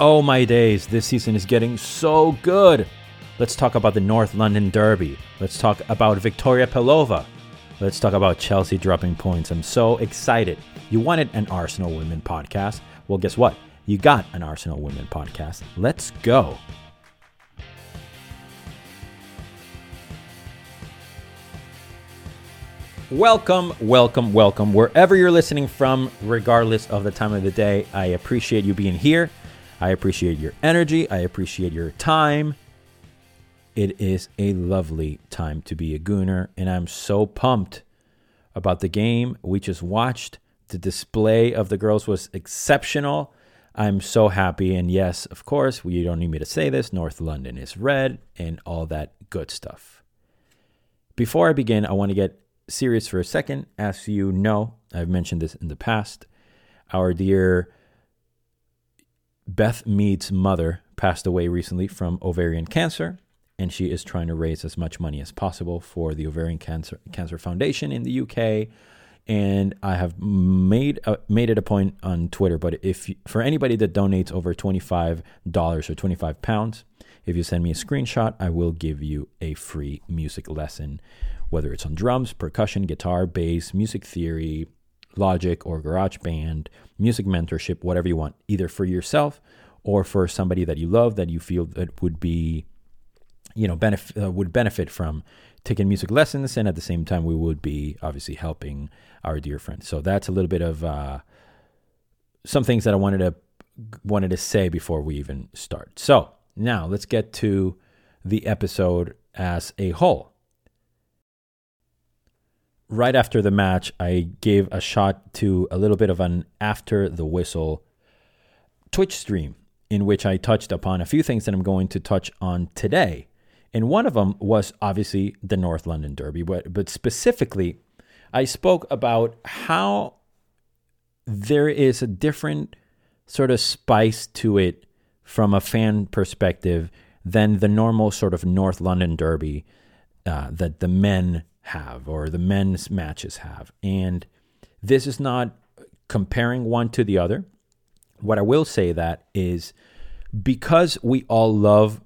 Oh my days, this season is getting so good. Let's talk about the North London Derby. Let's talk about Victoria Pelova. Let's talk about Chelsea dropping points. I'm so excited. You wanted an Arsenal Women podcast. Well, guess what? You got an Arsenal Women podcast. Let's go. Welcome, welcome, welcome. Wherever you're listening from, regardless of the time of the day, I appreciate you being here. I appreciate your energy. I appreciate your time. It is a lovely time to be a Gooner, and I'm so pumped about the game we just watched. The display of the girls was exceptional. I'm so happy. And yes, of course, you don't need me to say this North London is red and all that good stuff. Before I begin, I want to get serious for a second. As you know, I've mentioned this in the past. Our dear Beth Mead's mother passed away recently from ovarian cancer, and she is trying to raise as much money as possible for the Ovarian Cancer Cancer Foundation in the UK. And I have made a, made it a point on Twitter. But if for anybody that donates over twenty five dollars or twenty five pounds, if you send me a screenshot, I will give you a free music lesson, whether it's on drums, percussion, guitar, bass, music theory, Logic or GarageBand, music mentorship, whatever you want, either for yourself or for somebody that you love that you feel that would be, you know, benefit uh, would benefit from taking music lessons, and at the same time, we would be obviously helping our dear friends. So that's a little bit of uh, some things that I wanted to wanted to say before we even start. So now let's get to the episode as a whole right after the match, I gave a shot to a little bit of an after the whistle Twitch stream in which I touched upon a few things that I'm going to touch on today. And one of them was obviously the North London Derby, but, but specifically, I spoke about how there is a different sort of spice to it from a fan perspective than the normal sort of North London Derby uh, that the men have or the men's matches have. And this is not comparing one to the other. What I will say that is because we all love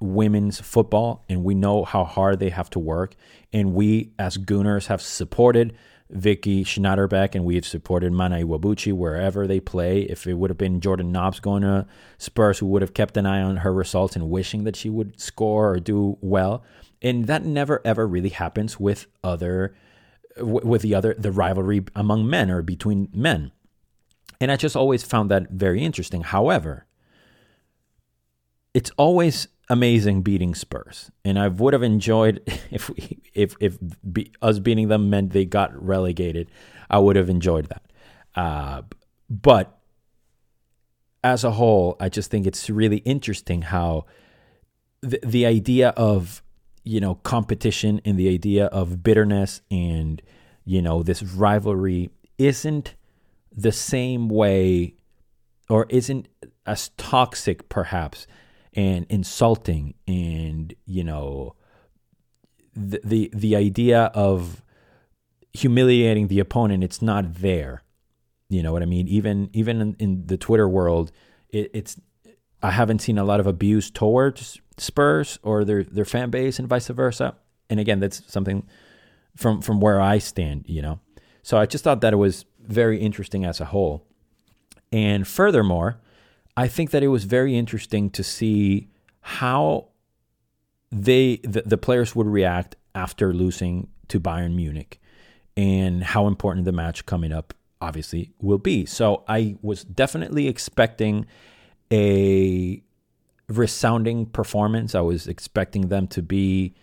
women's football and we know how hard they have to work and we as Gooners have supported Vicky Schnaderbeck and we have supported Mana Iwabuchi wherever they play. If it would have been Jordan Nobbs going to Spurs, we would have kept an eye on her results and wishing that she would score or do well and that never ever really happens with other with the other the rivalry among men or between men. And i just always found that very interesting. However it's always amazing beating spurs. And i would have enjoyed if we, if if be, us beating them meant they got relegated i would have enjoyed that. Uh, but as a whole i just think it's really interesting how the, the idea of you know, competition and the idea of bitterness and, you know, this rivalry isn't the same way or isn't as toxic perhaps and insulting and, you know, the the, the idea of humiliating the opponent, it's not there. You know what I mean? Even even in, in the Twitter world, it, it's I haven't seen a lot of abuse towards Spurs or their their fan base and vice versa. And again, that's something from from where I stand, you know. So I just thought that it was very interesting as a whole. And furthermore, I think that it was very interesting to see how they the, the players would react after losing to Bayern Munich and how important the match coming up obviously will be. So I was definitely expecting a resounding performance. I was expecting them to be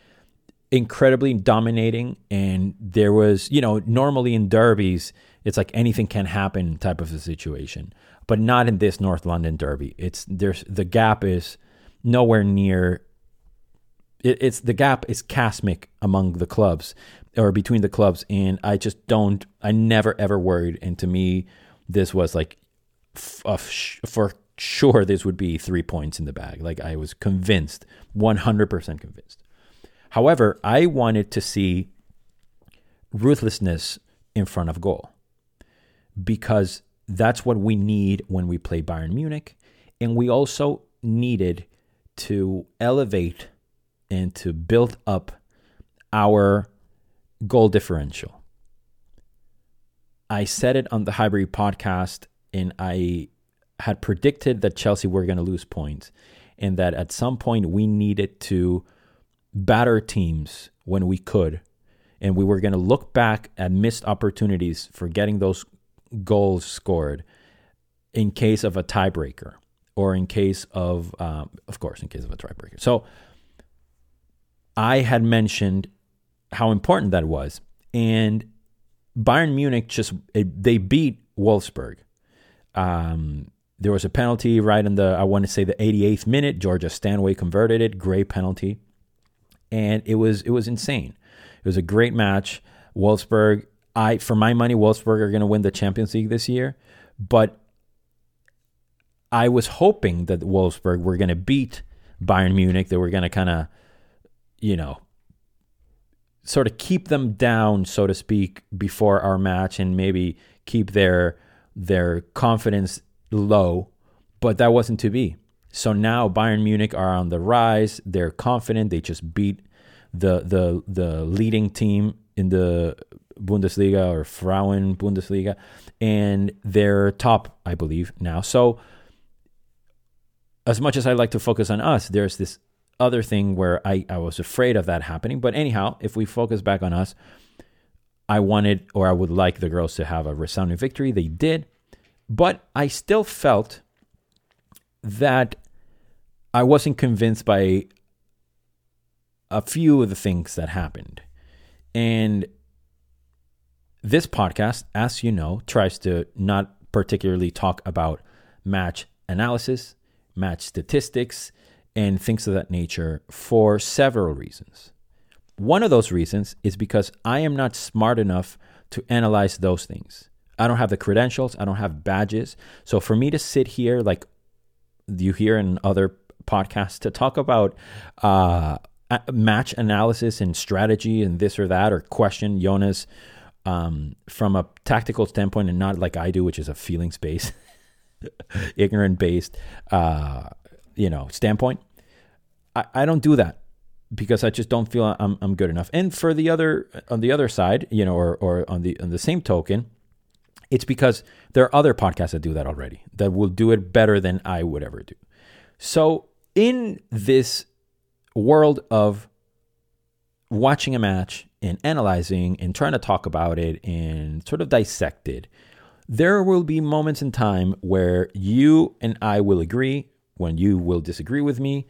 incredibly dominating and there was, you know, normally in derbies it's like anything can happen type of a situation, but not in this North London derby. It's there's the gap is nowhere near it, it's the gap is cosmic among the clubs or between the clubs and I just don't I never ever worried and to me this was like f- for sure this would be three points in the bag. Like I was convinced, 100% convinced. However, I wanted to see ruthlessness in front of goal because that's what we need when we play Bayern Munich. And we also needed to elevate and to build up our goal differential. I said it on the Highbury podcast, and I had predicted that Chelsea were going to lose points, and that at some point we needed to batter teams when we could, and we were going to look back at missed opportunities for getting those goals scored in case of a tiebreaker or in case of, um, of course, in case of a tiebreaker. So I had mentioned how important that was, and Bayern Munich just they beat Wolfsburg. Um, there was a penalty right in the I want to say the 88th minute. Georgia Stanway converted it, great penalty, and it was it was insane. It was a great match. Wolfsburg, I for my money, Wolfsburg are going to win the Champions League this year, but I was hoping that Wolfsburg were going to beat Bayern Munich. They were going to kind of, you know, sort of keep them down, so to speak, before our match, and maybe keep their their confidence low. But that wasn't to be. So now Bayern Munich are on the rise. They're confident. They just beat the the the leading team in the Bundesliga or Frauen Bundesliga, and they're top, I believe, now. So as much as I like to focus on us, there's this other thing where I, I was afraid of that happening. But anyhow, if we focus back on us, I wanted or I would like the girls to have a resounding victory. They did. But I still felt that I wasn't convinced by a few of the things that happened. And this podcast, as you know, tries to not particularly talk about match analysis, match statistics, and things of that nature for several reasons. One of those reasons is because I am not smart enough to analyze those things. I don't have the credentials, I don't have badges. So for me to sit here, like you hear in other podcasts, to talk about uh, match analysis and strategy and this or that, or question Jonas um, from a tactical standpoint and not like I do, which is a feelings based, ignorant based, uh, you know, standpoint. I, I don't do that because I just don't feel I'm, I'm good enough. And for the other on the other side, you know, or or on the on the same token, it's because there are other podcasts that do that already that will do it better than I would ever do. So in this world of watching a match and analyzing and trying to talk about it and sort of dissect it, there will be moments in time where you and I will agree, when you will disagree with me,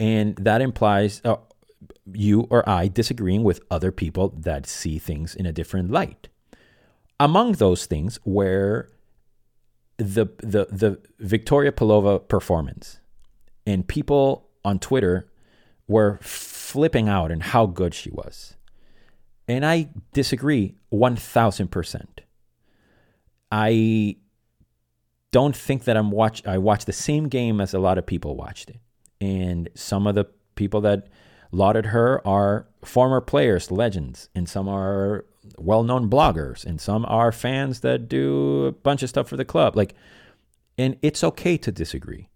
and that implies uh, you or I disagreeing with other people that see things in a different light. Among those things were the the the Victoria Pelova performance, and people on Twitter were flipping out and how good she was. And I disagree 1000%. I don't think that I'm watch I watched the same game as a lot of people watched it. And some of the people that lauded her are former players, legends, and some are well-known bloggers, and some are fans that do a bunch of stuff for the club. Like and it's okay to disagree.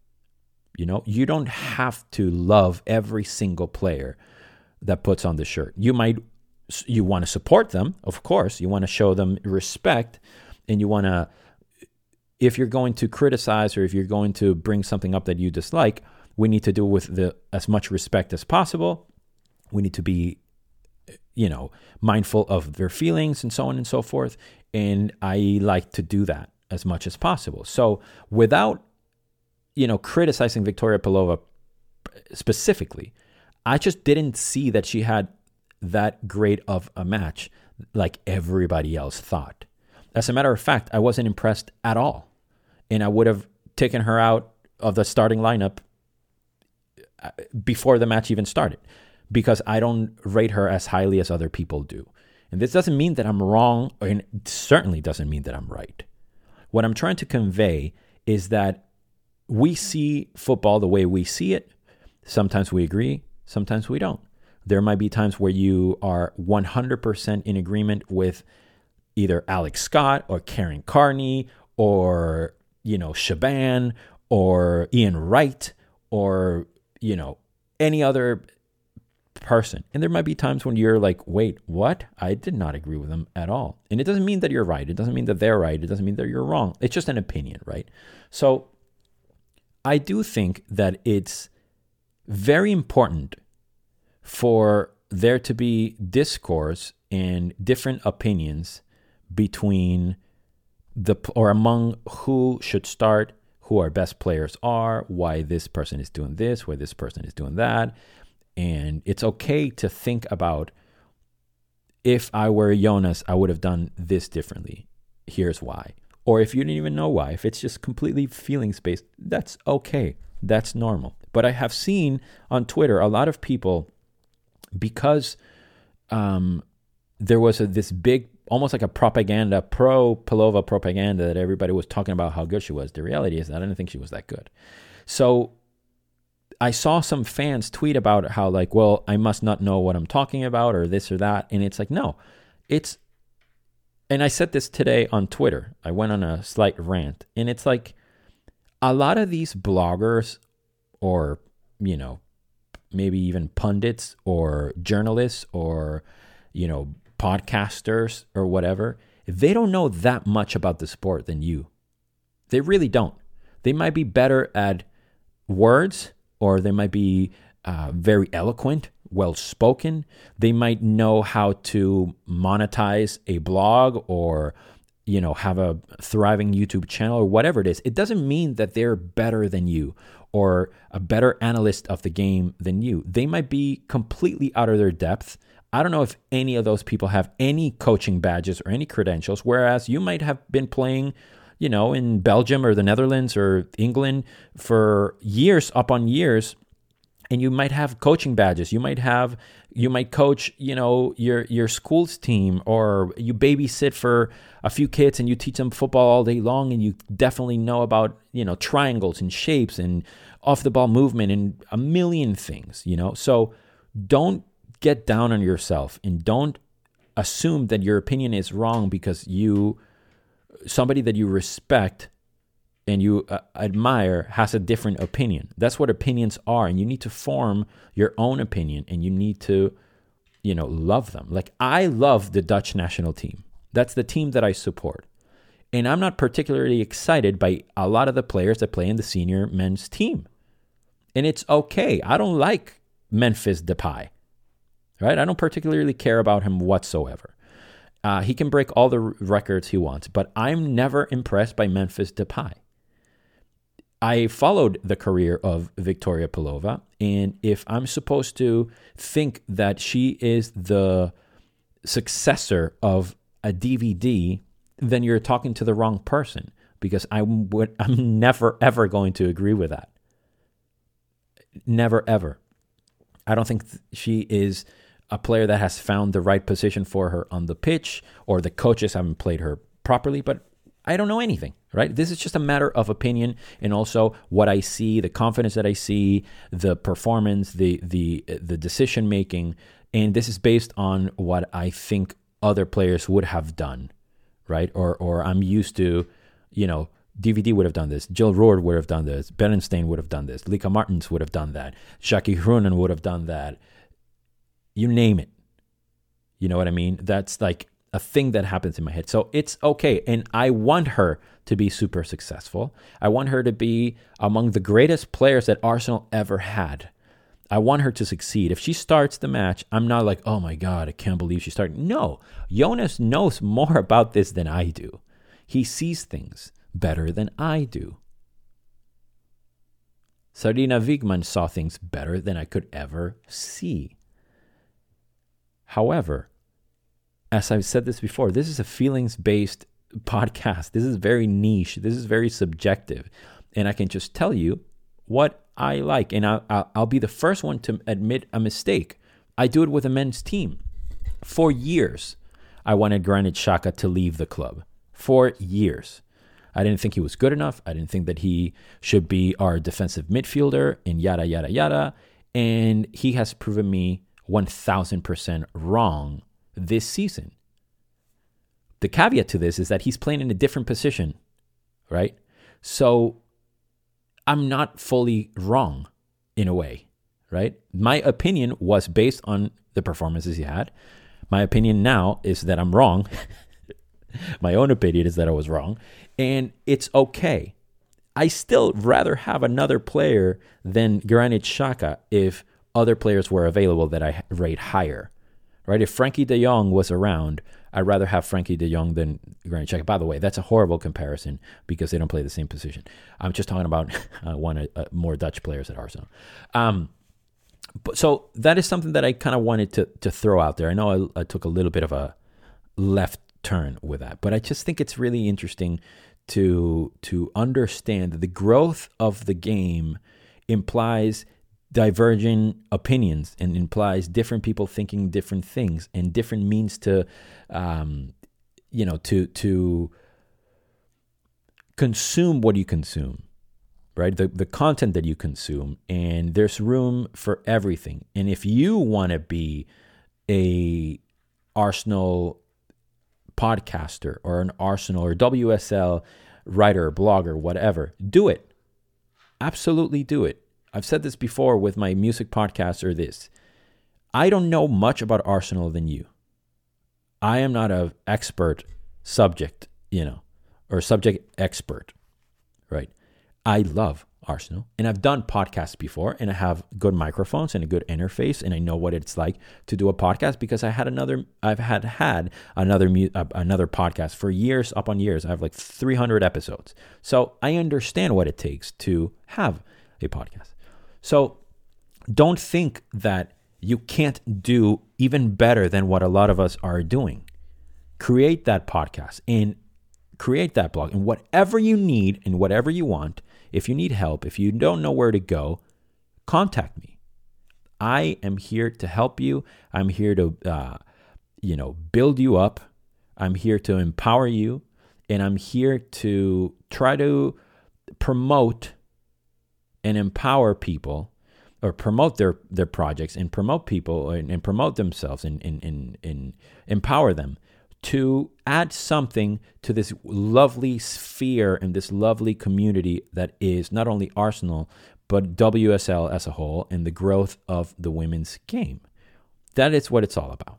You know, you don't have to love every single player that puts on the shirt. You might you want to support them, of course. You want to show them respect and you want to if you're going to criticize or if you're going to bring something up that you dislike, we need to do with the as much respect as possible. We need to be you know, mindful of their feelings and so on and so forth. And I like to do that as much as possible. So without you know, criticizing Victoria Pelova specifically, I just didn't see that she had that great of a match like everybody else thought. As a matter of fact, I wasn't impressed at all. And I would have taken her out of the starting lineup uh, before the match even started because I don't rate her as highly as other people do. And this doesn't mean that I'm wrong, and certainly doesn't mean that I'm right. What I'm trying to convey is that we see football the way we see it. Sometimes we agree, sometimes we don't. There might be times where you are 100% in agreement with either Alex Scott or Karen Carney or, you know, Shaban or Ian Wright or, you know, any other person. And there might be times when you're like, wait, what? I did not agree with them at all. And it doesn't mean that you're right. It doesn't mean that they're right. It doesn't mean that you're wrong. It's just an opinion, right? So I do think that it's very important for there to be discourse and different opinions between the or among who should start, who our best players are, why this person is doing this, why this person is doing that. And it's okay to think about if I were Jonas, I would have done this differently. Here's why. Or if you didn't even know why, if it's just completely feelings based, that's okay. That's normal. But I have seen on Twitter a lot of people because um, there was a, this big, almost like a propaganda, pro Pelova propaganda that everybody was talking about how good she was. The reality is, that I didn't think she was that good. So I saw some fans tweet about how, like, well, I must not know what I'm talking about or this or that. And it's like, no, it's, and I said this today on Twitter. I went on a slight rant, and it's like a lot of these bloggers or, you know, maybe even pundits or journalists or, you know, podcasters or whatever, they don't know that much about the sport than you. They really don't. They might be better at words or they might be uh, very eloquent, well spoken. They might know how to monetize a blog or you know have a thriving YouTube channel or whatever it is. It doesn't mean that they're better than you or a better analyst of the game than you. They might be completely out of their depth. I don't know if any of those people have any coaching badges or any credentials, whereas you might have been playing, you know, in Belgium or the Netherlands or England for years up on years and you might have coaching badges. You might have you might coach you know your your school's team or you babysit for a few kids and you teach them football all day long and you definitely know about you know triangles and shapes and off the ball movement and a million things you know? So don't get down on yourself and don't assume that your opinion is wrong because you somebody that you respect and you uh, admire has a different opinion. That's what opinions are, and you need to form your own opinion, and you need to, you know, love them. Like I love the Dutch national team. That's the team that I support, and I'm not particularly excited by a lot of the players that play in the senior men's team, and it's okay. I don't like Memphis Depay, right? I don't particularly care about him whatsoever. Uh, he can break all the records he wants, but I'm never impressed by Memphis Depay. I followed the career of Victoria Pelova, and if I'm supposed to think that she is the successor of a DVD, then you're talking to the wrong person because I would I'm never ever going to agree with that. Never ever. I don't think she is a player that has found the right position for her on the pitch or the coaches haven't played her properly, but I don't know anything, right? This is just a matter of opinion and also what I see, the confidence that I see, the performance, the the the decision making, and this is based on what I think other players would have done, right? Or or I'm used to, you know, DVD would have done this, Jill Roord would have done this, Beerensteyn would have done this, Lieke Martens would have done that, Jackie Groenen would have done that. You name it. You know what I mean? That's like a thing that happens in my head. So it's okay. And I want her to be super successful. I want her to be among the greatest players that Arsenal ever had. I want her to succeed. If she starts the match, I'm not like, oh my God, I can't believe she started. No, Jonas knows more about this than I do. He sees things better than I do. Sarina Wiegman saw things better than I could ever see. However, as I've said this before, this is a feelings based podcast. This is very niche. This is very subjective. And I can just tell you what I like. And I'll, I'll be the first one to admit a mistake. I do it with a men's team. For years, I wanted Granit Xhaka to leave the club. For years. I didn't think he was good enough. I didn't think that he should be our defensive midfielder and yada, yada, yada. And he has proven me 1000% wrong this season. The caveat to this is that he's playing in a different position, right? So I'm not fully wrong in a way, right? My opinion was based on the performances he had. My opinion now is that I'm wrong. My own opinion is that I was wrong, and it's okay. I still rather have another player than Granit Xhaka if other players were available that I rate higher, right? If Frenkie De Jong was around, I'd rather have Frenkie De Jong than Granit Xhaka. By the way, that's a horrible comparison because they don't play the same position. I'm just talking about uh, one uh, uh, more Dutch players at Arsenal. Um, but so that is something that I kind of wanted to to throw out there. I know I, I took a little bit of a left turn with that, but I just think it's really interesting to to understand that the growth of the game implies diverging opinions and implies different people thinking different things and different means to um, you know to to consume what you consume right? The the content that you consume and there's room for everything. And if you want to be a arsenal podcaster or an arsenal or wsl writer blogger whatever do it. Absolutely do it I've said this before with my music podcast or this. I don't know much about Arsenal than you. I am not an expert subject, you know, or subject expert, right? I love Arsenal and I've done podcasts before and I have good microphones and a good interface and I know what it's like to do a podcast because I had another I've had had another uh, another podcast for years up on years. I have like 300 episodes. So I understand what it takes to have a podcast. So don't think that you can't do even better than what a lot of us are doing. Create that podcast and create that blog and whatever you need and whatever you want. If you need help, if you don't know where to go, contact me. I am here to help you. I'm here to, uh, you know, build you up. I'm here to empower you, and I'm here to try to promote and empower people or promote their their projects and promote people and, and promote themselves and, and, and, and empower them to add something to this lovely sphere and this lovely community that is not only Arsenal but WSL as a whole and the growth of the women's game. That is what it's all about.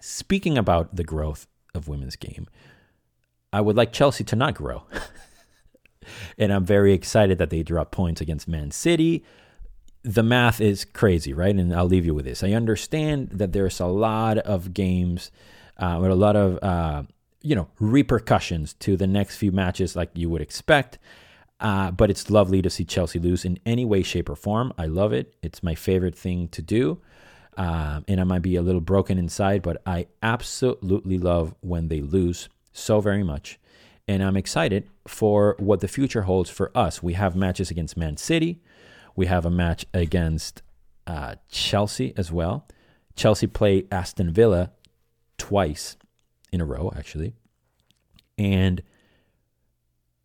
Speaking about the growth of women's game, I would like Chelsea to not grow. and I'm very excited that they drop points against Man City. The math is crazy, right? And I'll leave you with this. I understand that there's a lot of games uh, with a lot of uh, you know repercussions to the next few matches, like you would expect. Uh, but it's lovely to see Chelsea lose in any way, shape, or form. I love it. It's my favorite thing to do. Uh, and I might be a little broken inside, but I absolutely love when they lose so very much and I'm excited for what the future holds for us. We have matches against Man City, we have a match against uh, Chelsea as well. Chelsea play Aston Villa twice in a row, actually, and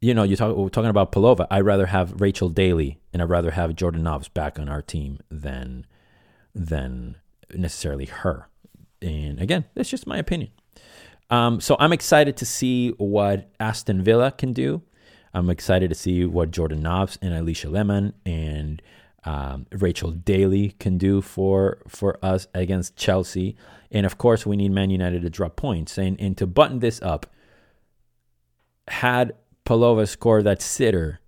you know, you talk, we're talking about Pelova. I'd rather have Rachel Daly and I'd rather have Jordan Nobbs back on our team than than necessarily her. And again, that's just my opinion. Um, so I'm excited to see what Aston Villa can do. I'm excited to see what Jordan Nobbs and Alisha Lehmann and um, Rachel Daly can do for for us against Chelsea. And of course, we need Man United to drop points. And, and to button this up, had Pelova scored that sitter,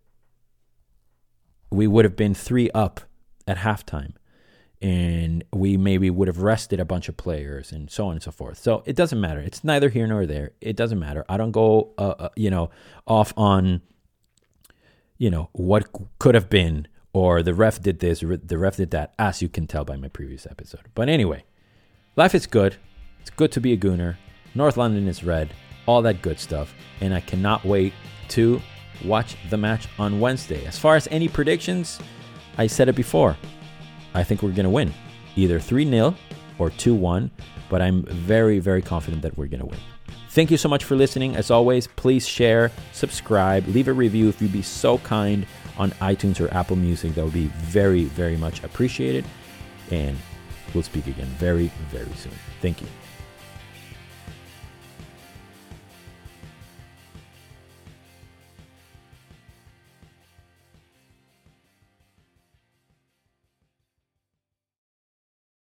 we would have been three up at halftime and we maybe would have rested a bunch of players and so on and so forth. So it doesn't matter. It's neither here nor there. It doesn't matter. I don't go, uh, uh, you know, off on, you know, what could have been or the ref did this, or the ref did that, as you can tell by my previous episode. But anyway, life is good. It's good to be a gooner. North London is red. All that good stuff. And I cannot wait to watch the match on Wednesday. As far as any predictions, I said it before. I think we're going to win either 3 0 or 2 1, but I'm very, very confident that we're going to win. Thank you so much for listening. As always, please share, subscribe, leave a review if you'd be so kind on iTunes or Apple Music. That would be very, very much appreciated. And we'll speak again very, very soon. Thank you.